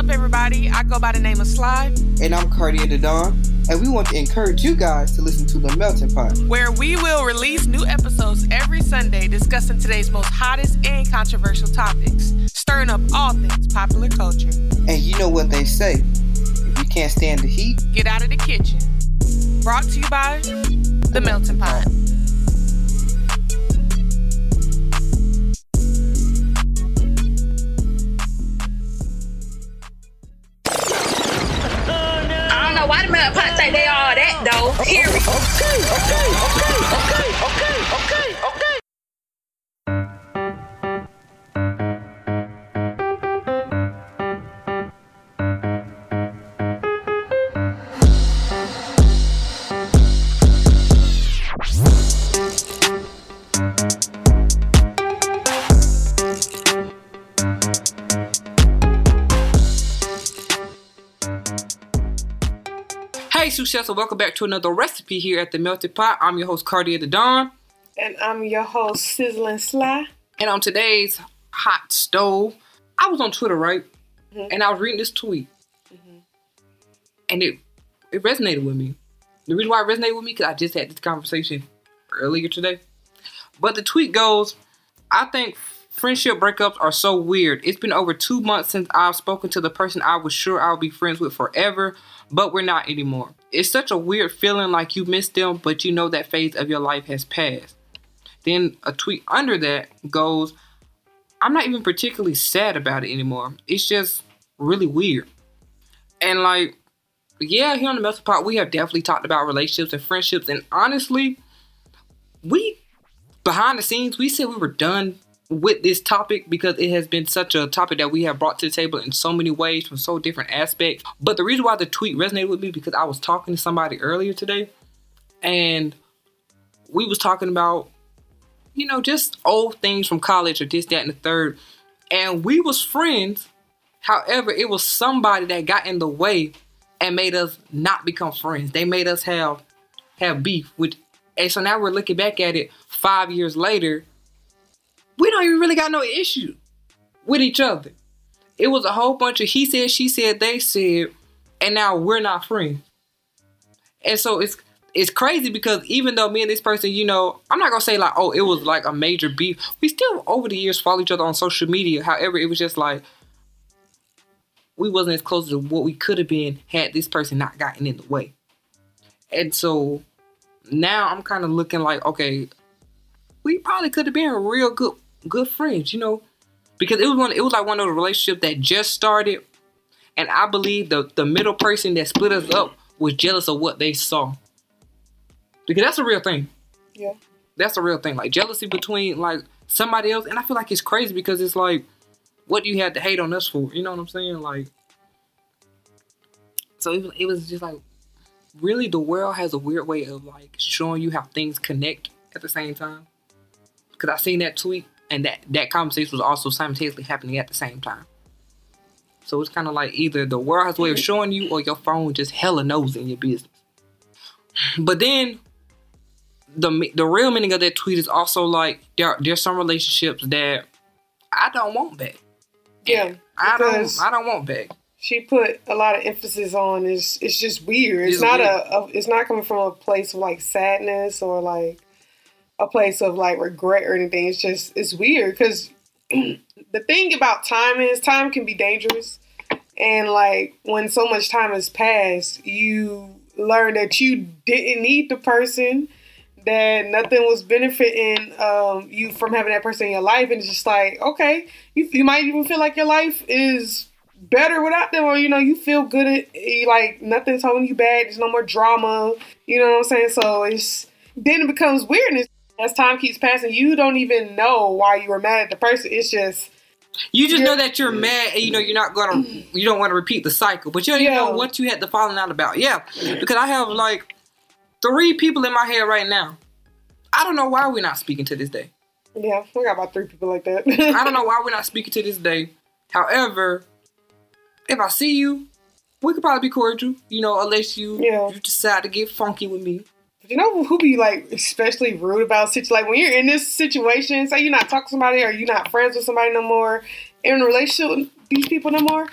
up, everybody? I go by the name of Sly. And I'm Cartier the Dawn. And we want to encourage you guys to listen to The Melting Pot, where we will release new episodes every Sunday discussing today's most hottest and controversial topics, stirring up all things popular culture. And you know what they say if you can't stand the heat, get out of the kitchen. Brought to you by The Melting Pot. Though? Here we go. Okay, okay, okay, okay, Chefs, and welcome back to another recipe here at the Melting Pot. I'm your host, Cartier the Dawn. And I'm your host, Sizzling Sly. And on today's Hot Stove, I was on Twitter, right? Mm-hmm. And I was reading this tweet. Mm-hmm. And it it resonated with me. The reason why it resonated with me, because I just had this conversation earlier today. But the tweet goes, I think friendship breakups are so weird. It's been over two months since I've spoken to the person I was sure I'll be friends with forever, but we're not anymore. It's such a weird feeling like you miss them, but you know that phase of your life has passed. Then a tweet under that goes, I'm not even particularly sad about it anymore. It's just really weird. And like, yeah, here on the Melting Pot, we have definitely talked about relationships and friendships. And honestly, we behind the scenes, we said we were done with this topic because it has been such a topic that we have brought to the table in so many ways from so different aspects. But the reason why the tweet resonated with me because I was talking to somebody earlier today and we was talking about you know just old things from college or this that and the third. And we was friends. However it was somebody that got in the way and made us not become friends. They made us have have beef with and so now we're looking back at it five years later we don't even really got no issue with each other. It was a whole bunch of he said, she said, they said, and now we're not friends. And so it's it's crazy because even though me and this person, you know, I'm not gonna say like, oh, it was like a major beef. We still over the years follow each other on social media. However, it was just like we wasn't as close to what we could have been had this person not gotten in the way. And so now I'm kind of looking like, okay, we probably could have been real good good friends, you know, because it was one. It was like one of those relationships that just started, and I believe the the middle person that split us up was jealous of what they saw. Because that's a real thing. Yeah. That's a real thing. Like jealousy between like somebody else, and I feel like it's crazy because it's like, what do you have to hate on us for? You know what I'm saying? Like, so it was, it was just like, really, the world has a weird way of like showing you how things connect at the same time. Because I seen that tweet and that that conversation was also simultaneously happening at the same time. So it's kind of like either the world has a way of mm-hmm. showing you, or your phone just hella knows in your business. But then the the real meaning of that tweet is also like there there's some relationships that I don't want back. Yeah, I don't I don't want back. She put a lot of emphasis on is it's just weird. It's, it's not weird. A, a it's not coming from a place of like sadness or like a place of like regret or anything. It's just it's weird because the thing about time is time can be dangerous, and like when so much time has passed, you learn that you didn't need the person, that nothing was benefiting um, you from having that person in your life, and it's just like okay, you you might even feel like your life is better without them or you know you feel good at like nothing's holding you back. There's no more drama. You know what i'm saying? So it's then it becomes weirdness as time keeps passing, you don't even know why you were mad at the person. It's just you just know that you're mad and you know you're not gonna you don't want to repeat the cycle, but you don't yeah. even know what you had the falling out about. Yeah. Because I have like three people in my head right now. I don't know why we're not speaking to this day. Yeah, we got about three people like that. I don't know why we're not speaking to this day. However, if I see you, we could probably be cordial, you know, unless you yeah. you decide to get funky with me you know who be like especially rude about situation? Like when you're in this situation, say you're not talking to somebody or you're not friends with somebody no more, in a relationship with these people no more.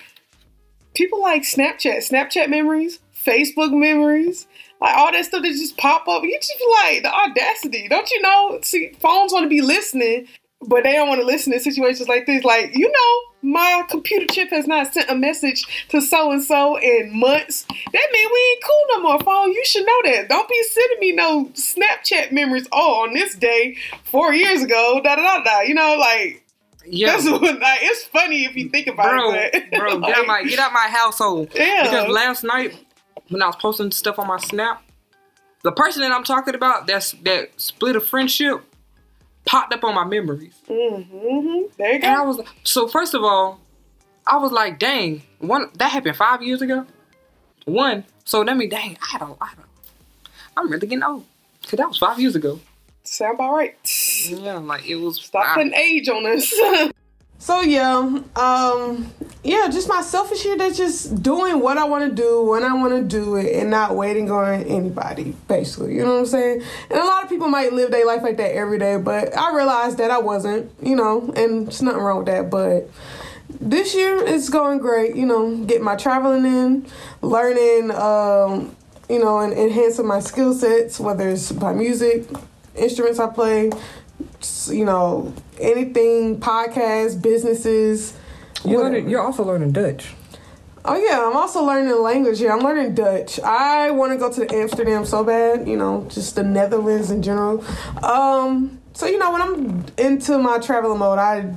people like Snapchat, Snapchat memories, Facebook memories, like all that stuff that just pop up. You just like the audacity, don't you know? See, phones want to be listening, but they don't want to listen to situations like this. Like, you know, my computer chip has not sent a message to so and so in months. That means we ain't cool no more, phone. You should know that. Don't be sending me no Snapchat memories. Oh, on this day, four years ago, da da da da. You know, like. Yeah, That's what, like, it's funny if you think about bro, it. but, bro, like, get out my get out my household. Yeah. Because last night when I was posting stuff on my Snap, the person that I'm talking about that's that split a friendship popped up on my memories. Mhm. There you And I was so first of all, I was like, dang, one that happened five years ago. One, so that mean, dang, I don't, I don't, I'm really getting old. Cause that was five years ago. Sound about right. Yeah, like it was. Stop I- putting age on us. so yeah, um, yeah, just my selfish here. That's just doing what I want to do when I want to do it, and not waiting on anybody. Basically, you know what I'm saying. And a lot of people might live their life like that every day, but I realized that I wasn't. You know, and there's nothing wrong with that. But this year it's going great. You know, getting my traveling in, learning. Um, you know, and enhancing my skill sets, whether it's by music, instruments I play, you know, anything, podcasts, businesses. You're, learning, you're also learning Dutch. Oh yeah, I'm also learning the language. Yeah, I'm learning Dutch. I want to go to Amsterdam so bad. You know, just the Netherlands in general. Um, so you know, when I'm into my traveling mode, I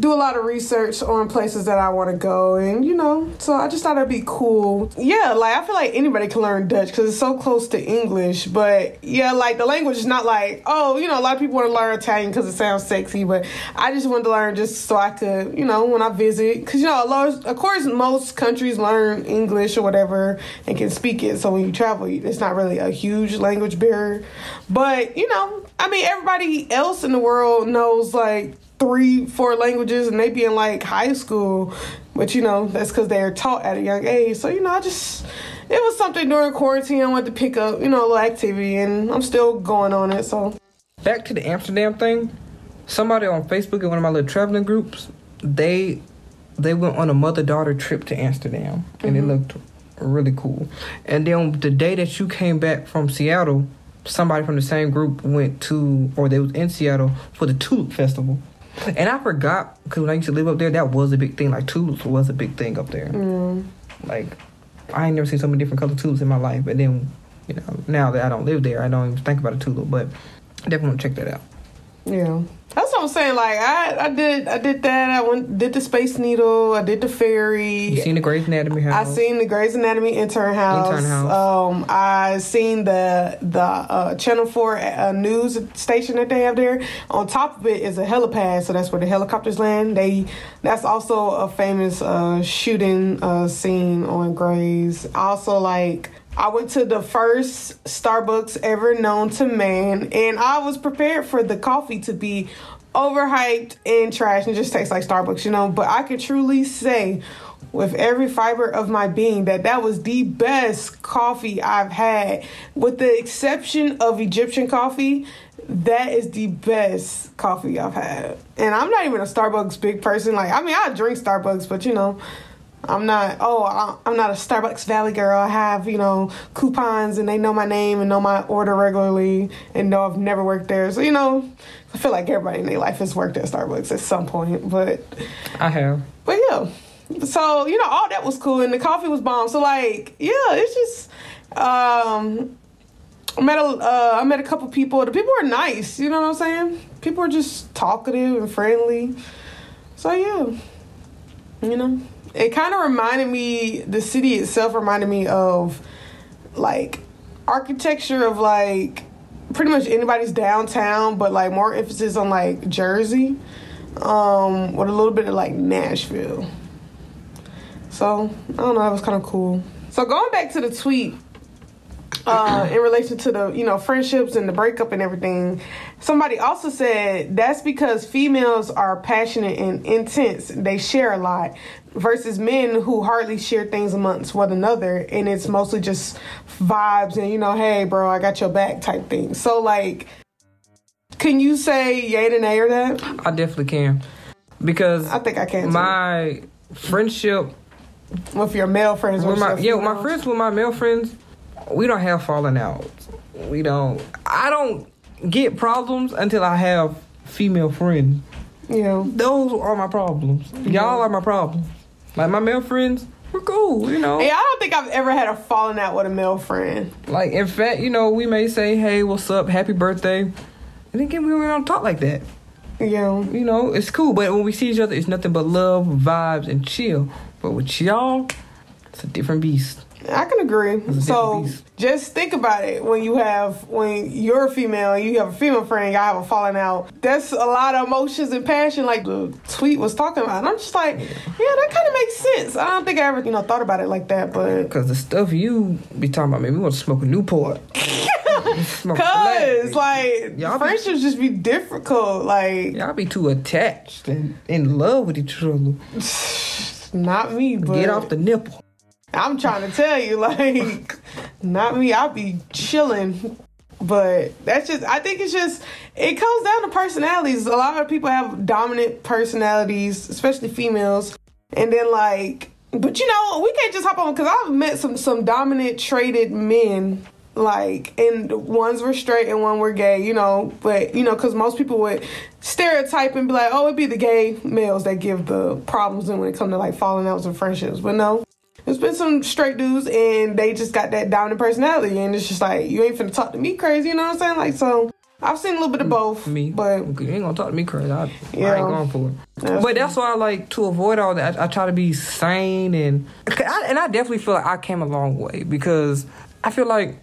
do a lot of research on places that I want to go, and you know, so I just thought it'd be cool. Yeah, like I feel like anybody can learn Dutch because it's so close to English. But yeah, like the language is not like oh, you know, a lot of people want to learn Italian because it sounds sexy, but I just wanted to learn just so I could, you know, when I visit, because you know, lot, of course, most countries learn English or whatever and can speak it. So when you travel, it's not really a huge language barrier. But you know, I mean, everybody else in the world knows like three, four languages, and they be in like high school. But you know, that's because they're taught at a young age. So you know, I just it was something during quarantine I wanted to pick up, you know, a little activity, and I'm still going on it. So Back to the Amsterdam thing. Somebody on Facebook in one of my little traveling groups, they they went on a mother daughter trip to Amsterdam, and it mm-hmm. looked really cool. And then the day that you came back from Seattle, somebody from the same group went to, or they was in Seattle for the Tulip Festival. And I forgot because when I used to live up there, that was a big thing. Like tulips was a big thing up there. Mm. Like I ain't never seen so many different colored tulips in my life. But then, you know, now that I don't live there, I don't even think about a tulip. But definitely want to check that out. Yeah, that's what I'm saying. Like I, I did, I did that. I went, did the Space Needle. I did the ferry. You seen the Grey's Anatomy house? I seen the Grey's Anatomy intern house. Intern house. Um, I seen the the uh, Channel Four uh, news station that they have there. On top of it is a helipad, so that's where the helicopters land. They that's also a famous uh, shooting uh, scene on Grey's. Also, like I went to the first Starbucks ever known to man, and I was prepared for the coffee to be overhyped and trash and just tastes like Starbucks, you know. But I could truly say, with every fiber of my being, that that was the best coffee I've had, with the exception of Egyptian coffee. That is the best coffee I've had, and I'm not even a Starbucks big person. Like, I mean, I drink Starbucks, but you know. I'm not. Oh, I'm not a Starbucks Valley girl. I have you know coupons, and they know my name and know my order regularly, and know I've never worked there. So you know, I feel like everybody in their life has worked at Starbucks at some point. But I have. but yeah, so you know all that was cool, and the coffee was bomb. So like yeah, it's just um. I met a uh, I met a couple people. The people are nice. You know what I'm saying? People are just talkative and friendly. So yeah, you know, it kind of reminded me. The city itself reminded me of like architecture of like pretty much anybody's downtown, but like more emphasis on like Jersey, um, with a little bit of like Nashville. So I don't know. That was kind of cool. So going back to the tweet uh, in relation to the you know friendships and the breakup and everything. Somebody also said that's because females are passionate and intense. They share a lot versus men who hardly share things amongst one another, and it's mostly just vibes and you know, hey, bro, I got your back type thing. So like, can you say yay to nay or that? I definitely can. Because I think I can. too. my friendship With your male friends, with my yeah, with my friends, with my male friends, we don't have falling out. We don't. I don't get problems until I have female friends. Yeah. Those are my problems. Y'all are my problems. Like my male friends, we're cool. You know. Yeah, I don't think I've ever had a falling out with a male friend. Like in fact, you know, we may say, "Hey, what's up? Happy birthday," and then again, we don't talk like that. Yeah. You know, it's cool. But when we see each other, it's nothing but love, vibes, and chill. But with y'all, it's a different beast. I can agree. So just think about it when you have when you're a female and you have a female friend, y'all have a falling out. That's a lot of emotions and passion, like the tweet was talking about. And I'm just like, yeah, that kind of makes sense. I don't think I ever, you know, thought about it like that, but Cause the stuff you be talking about, man, we want to smoke a Newport. Cause like Y'all be- friendships just be difficult. Like y'all be too attached and in love with each other. not me, but Get off the nipple. I'm trying to tell you, like, not me. I'll be chilling. But that's just, I think it's just, it comes down to personalities. A lot of people have dominant personalities, especially females. And then, like, but you know, we can't just hop on, because I've met some, some dominant traded men, like, and ones were straight and one were gay, you know, but, you know, because most people would stereotype and be like, oh, it'd be the gay males that give the problems in when it comes to, like, falling outs and friendships. But no, there's been some straight dudes and they just got that dominant personality and it's just like you ain't finna talk to me crazy, you know what I'm saying? Like so I've seen a little bit of mm, both. Me, But you ain't gonna talk to me crazy. I, I ain't going for it. That's but that's why I like to avoid all that. I, I try to be sane and I, and I definitely feel like I came a long way because I feel like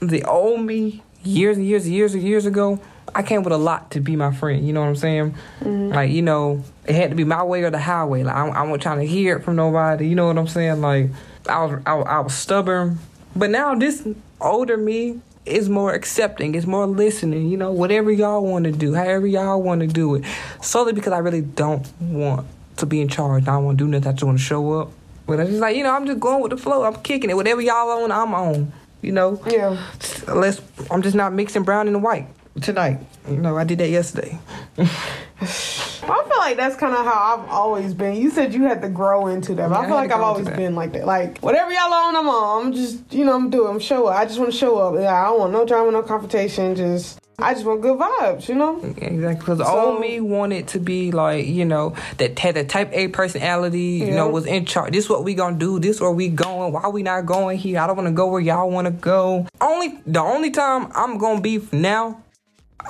the old me years and years and years and years ago. I came with a lot to be my friend. You know what I'm saying? Mm-hmm. Like you know, it had to be my way or the highway. Like I, I wasn't trying to hear it from nobody. You know what I'm saying? Like I was I, I was stubborn, but now this older me is more accepting. It's more listening. You know, whatever y'all want to do, however y'all want to do it. Solely because I really don't want to be in charge. I don't want to do nothing. I just want to show up. But I'm just like you know, I'm just going with the flow. I'm kicking it. Whatever y'all on, I'm on. You know. yeah. Unless I'm just not mixing brown and white tonight. You know, I did that yesterday. I feel like that's kind of how I've always been. You said you had to grow into that, but Yeah, I I feel had like I've always been like that. Like whatever y'all on, I'm on. I'm just you know I'm doing. I'm show up. I just want to show up. Yeah, I don't want no drama, no confrontation. Just I just want good vibes. You know. Exactly, because So- old me wanted to be like, you know, that had a type A personality, you Yeah. know, was in charge. This what we gonna do, this where we going, why we not going here, I don't wanna go where y'all wanna go. Only the only time I'm gonna be now,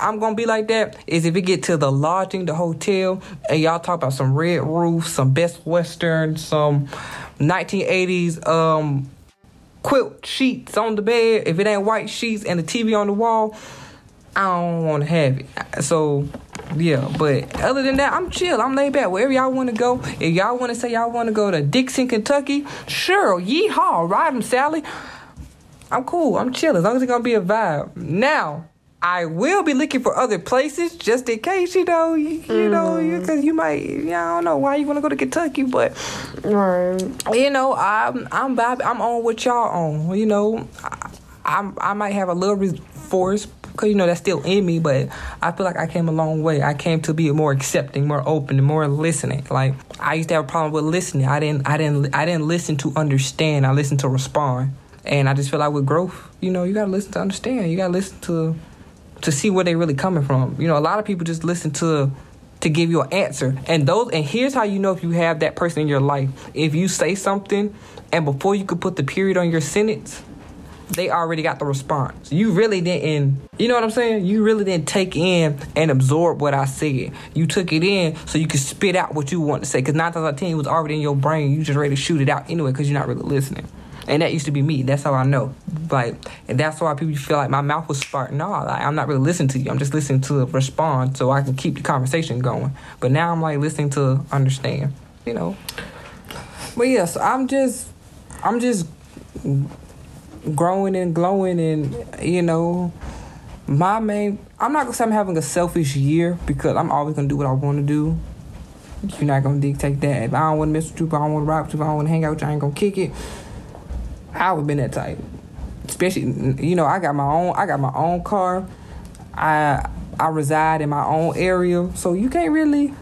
I'm gonna be like that is if it get to the lodging, the hotel, and y'all talk about some red roof, some best western, some 1980s um quilt sheets on the bed. If it ain't white sheets and the TV on the wall, I don't want to have it. So, yeah. But other than that, I'm chill. I'm laid back. Wherever y'all want to go. If y'all want to say y'all want to go to Dixon, Kentucky, sure. Yeehaw. Ride 'em, Sally. I'm cool. I'm chill. As long as it's to be a vibe. Now, I will be looking for other places just in case, you know, you, you know, because mm. you might, yeah, I don't know why you want to go to Kentucky, but Right. you know, I'm I'm I'm on what y'all on. You know, I, I'm I might have a little re- force because you know that's still in me, but I feel like I came a long way. I came to be more accepting, more open, and more listening. Like I used to have a problem with listening. I didn't I didn't I didn't listen to understand. I listened to respond, and I just feel like with growth, you know, you gotta listen to understand. You gotta listen to to see where they really coming from. You know, a lot of people just listen to to give you an answer. And those and here's how you know if you have that person in your life. If you say something and before you could put the period on your sentence, they already got the response. You really didn't you know what I'm saying? You really didn't take in and absorb what I said. You took it in so you could spit out what you want to say. Cause nine times out of ten it was already in your brain. You just ready to shoot it out anyway because you're not really listening. And that used to be me. That's how I know. Like, and that's why people feel like my mouth was spark. No, like, I'm not really listening to you. I'm just listening to respond so I can keep the conversation going. But now I'm like listening to understand. You know. But yes, I'm just, I'm just growing and glowing, and you know, my main. I'm not gonna say I'm having a selfish year because I'm always gonna do what I want to do. You're not gonna dictate that. If I don't want to mess with you, if I don't want to rock with you, if I don't want to hang out with you, I ain't gonna kick it. I would have been that type. Especially, you know, I got my own. I got my own car. I I reside in my own area, so you can't really.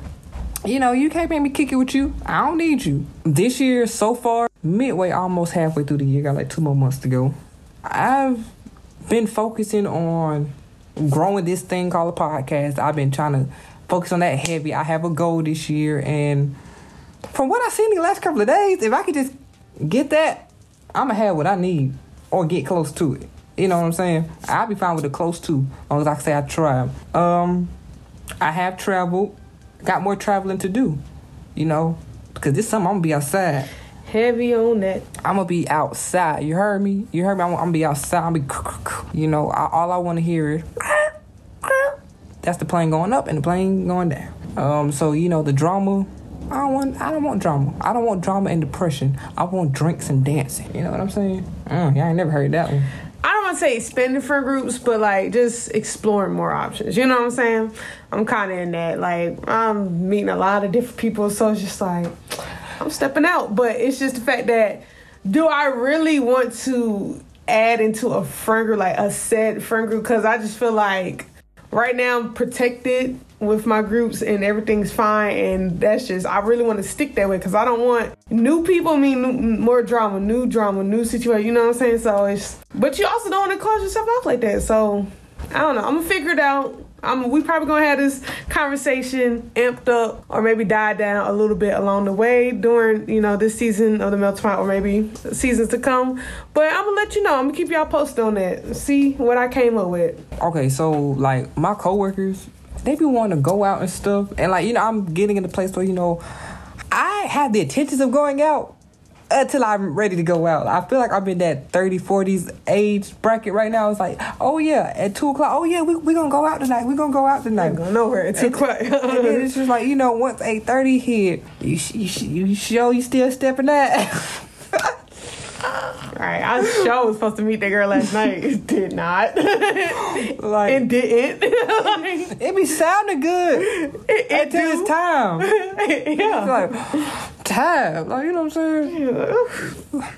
you know, you can't make me kick it with you. I don't need you. This year, so far, midway, almost halfway through the year, got like two more months to go. I've been focusing on growing this thing called a podcast. I've been trying to focus on that heavy. I have a goal this year, and from what I've seen the last couple of days, if I could just get that, I'ma have what I need or get close to it. You know what I'm saying? I'll be fine with the close to, as long as I can say I tried. Um, I have traveled, got more traveling to do. You know, because this summer I'm gonna be outside. Heavy on that. I'm gonna be outside. You heard me? You heard me? I'm, I'm gonna be outside. I'm gonna be, you know, I, all I want to hear is. That's the plane going up and the plane going down. Um, so you know the drama. I don't want. I don't want drama. I don't want drama and depression. I want drinks and dancing. You know what I'm saying? Mm, yeah, I ain't never heard that one. I don't want to say spending friend groups, but like just exploring more options. You know what I'm saying? I'm kind of in that. Like I'm meeting a lot of different people, so it's just like I'm stepping out. But it's just the fact that do I really want to add into a friend group, like a set friend group? Because I just feel like right now I'm protected with my groups and everything's fine and that's just I really want to stick that way because I don't want new people mean new, more drama, new drama, new situation. You know what I'm saying? So it's but you also don't want to close yourself off like that. So I don't know. I'm gonna figure it out. I'm, we probably gonna have this conversation amped up or maybe die down a little bit along the way during you know this season of the Pot or maybe seasons to come. But I'm gonna let you know. I'm gonna keep y'all posted on that. See what I came up with. Okay, so like my coworkers, they be wanting to go out and stuff, and like you know I'm getting in the place where you know I have the intentions of going out until I'm ready to go out. I feel like I'm in that 30, 40s age bracket right now. It's like, oh yeah, at 2 o'clock, oh yeah, we we gonna go out tonight. We're gonna go out tonight. Going nowhere at 2 o'clock. and then it's just like, you know, once 8.30 hit, you, you, you show you still stepping that. All right, I sure was supposed to meet that girl last night. It did not. like, it didn't. like, it be sounding good it, it until do. it's time. yeah. It's like, time. Like, you know what I'm saying?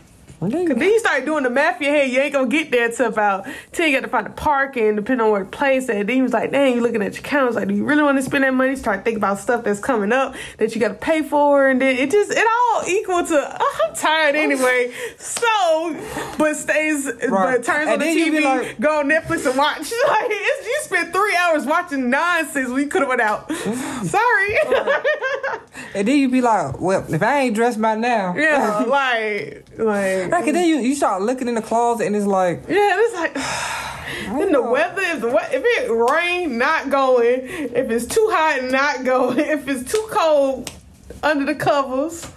Cause then you start doing the math in your head, you ain't gonna get there till about till you got to find the parking, depending on where the place at. Then you was like, dang, you looking at your calendar, like, do you really want to spend that money? Start thinking about stuff that's coming up that you got to pay for, and then it just it all equal to oh, I'm tired anyway. so, but stays, Right. but turns And on the then you be TV, like- go on Netflix and watch. Like it's, you spent three hours watching nonsense We could have went out. Sorry. And then you be like, well, if I ain't dressed by now. yeah, like like. Like, and then you, you start looking in the closet and it's like, Yeah, it's like then the weather if the if it rain not going, if it's too hot not going, if it's too cold under the covers.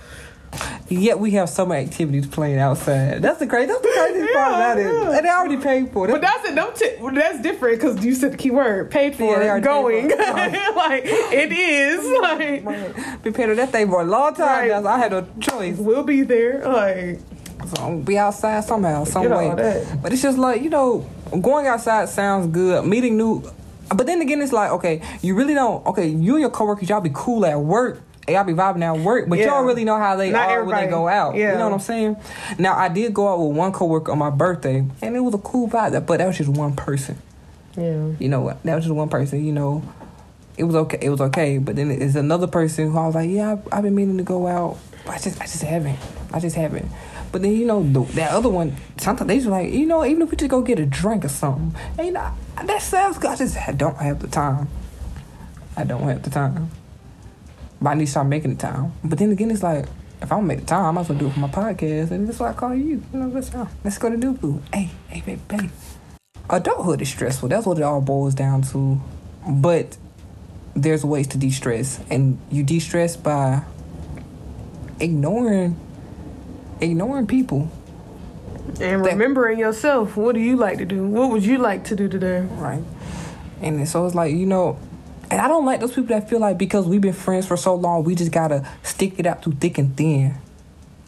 Yet we have summer activities playing outside. That's the crazy. That's the craziest part Yeah, about it. yeah. And they already paid for it. But that's it. Them t- that's different because you said the key word paid for Yeah, it, going. paid for like it is like Been paying for that thing for a long time Right. now, I had no choice. we'll be there. Like So I'm gonna be outside somehow, some way. But it's just like, you know, going outside sounds good. Meeting new but then again it's like, okay, you really don't okay, you and your coworkers, y'all be cool at work. Y'all be vibing at work, but Yeah. y'all really know how they Not are when they go out. Yeah. You know what I'm saying? Now I did go out with one coworker on my birthday, and it was a cool vibe, but that was just one person. yeah. You know what? That was just one person. You know, it was okay. It was okay. But then it's another person who I was like, yeah, I've, I've been meaning to go out, but I just, I just haven't. I just haven't. But then you know the, that other one. Sometimes they just like, you know, even if we just go get a drink or something, and, you know, that sounds good. I just don't have the time. I don't have the time. But I need to start making the time. But then again, it's like. If I don't make the time, I might as well do it for my podcast, and that's why I call you. You know, let's uh, let's go to do food. Hey, hey, baby, baby adulthood is stressful. That's what it all boils down to. But there's ways to de-stress, and you de-stress by ignoring ignoring people. And That- remembering yourself. What do you like to do? What would you like to do today? Right. And so it's like, you know, and I don't like those people that feel like because we've been friends for so long, we just gotta stick it out through thick and thin.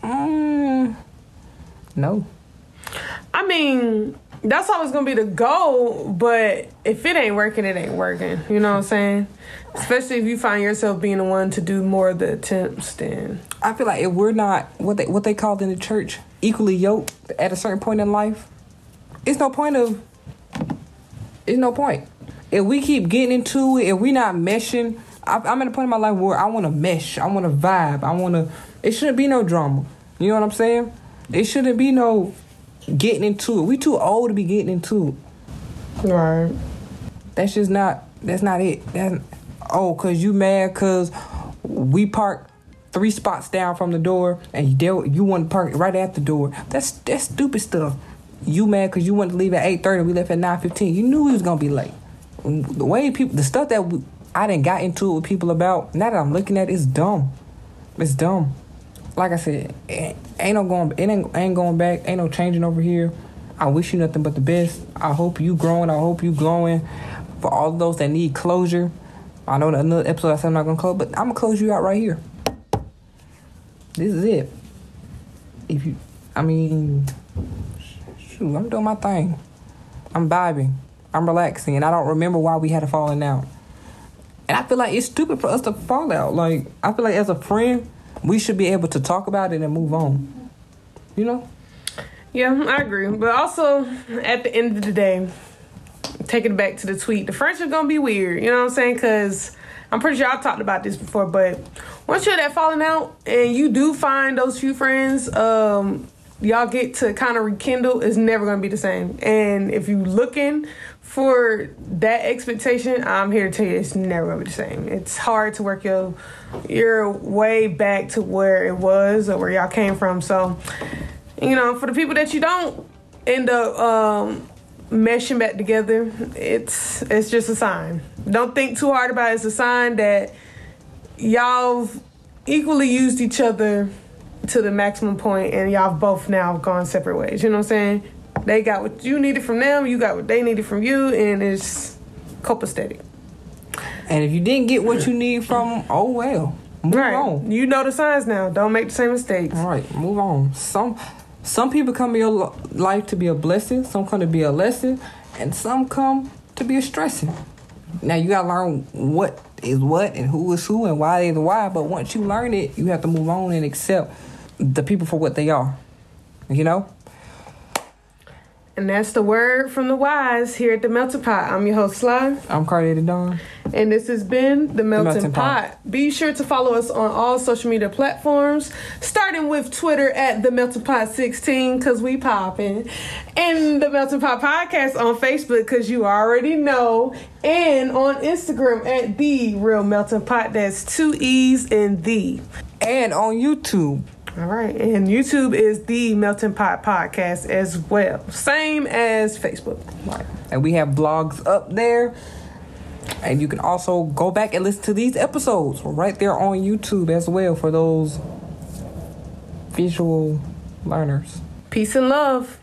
Mm, no. I mean, that's always gonna be the goal, but if it ain't working, it ain't working. You know what I'm saying? Especially if you find yourself being the one to do more of the attempts, then I feel like if we're not what they what they called in the church equally yoked at a certain point in life, it's no point of. It's no point if we keep getting into it. If we're not meshing I, I'm at a point in my life where I want to mesh. I want to vibe. I want to. It shouldn't be no drama. You know what I'm saying? It shouldn't be no getting into it. We too old to be getting into it. Right. That's just not. That's not it. That's oh, cause you mad cause we parked three spots down from the door and you you want to park right at the door. That's that's stupid stuff. You mad cause you wanted to leave at eight thirty. We left at nine fifteen. You knew we was gonna be late. The way people, the stuff that we, I didn't got into it with people about. Now that I'm looking at it, it's dumb. It's dumb. Like I said, it ain't no going. It ain't ain't going back. Ain't no changing over here. I wish you nothing but the best. I hope you growing. I hope you growing. For all those that need closure, I know another episode I said I'm not gonna close, but I'm gonna close you out right here. This is it. If you, I mean, shoot, I'm doing my thing. I'm vibing. I'm relaxing, and I don't remember why we had a falling out. And I feel like it's stupid for us to fall out. Like I feel like as a friend, we should be able to talk about it and move on. You know? Yeah, I agree. But also, at the end of the day, taking it back to the tweet, the friendship gonna be weird. You know what I'm saying? Because I'm pretty sure I've talked about this before. But once you're that falling out and you do find those few friends, um, y'all get to kind of rekindle, it's never gonna be the same. And if you're looking for that expectation, I'm here to tell you it's never gonna be the same. It's hard to work your your way back to where it was or where y'all came from. So, you know, for the people that you don't end up um, meshing back together, it's it's just a sign. Don't think too hard about it. It's a sign that y'all equally used each other to the maximum point and y'all both now gone separate ways. You know what I'm saying? They got what you needed from them, you got what they needed from you, and it's copacetic. And if you didn't get what you need from them, oh well. Move right. on. You know the signs now. Don't make the same mistakes. All right, move on. Some some people come in your life to be a blessing, some come to be a lesson, and some come to be a stressing. Now you gotta learn what is what and who is who and why is why. But once you learn it, you have to move on and accept the people for what they are. You know. And that's the word from the wise here at the Melting Pot. I'm your host, Sly. I'm Cartier the Dawn. And this has been The Melting, Melting Pot. Pot. Be sure to follow us on all social media platforms, starting with Twitter at The Melting Pot 16, because we popping. And The Melting Pot Podcast on Facebook, because you already know. And on Instagram at The Real Melting Pot. That's two E's in The. And on YouTube. All right. And YouTube is The Melting Pot Podcast as well. Same as Facebook. Right. And we have blogs up there. And you can also go back and listen to these episodes right there on YouTube as well for those visual learners. Peace and love.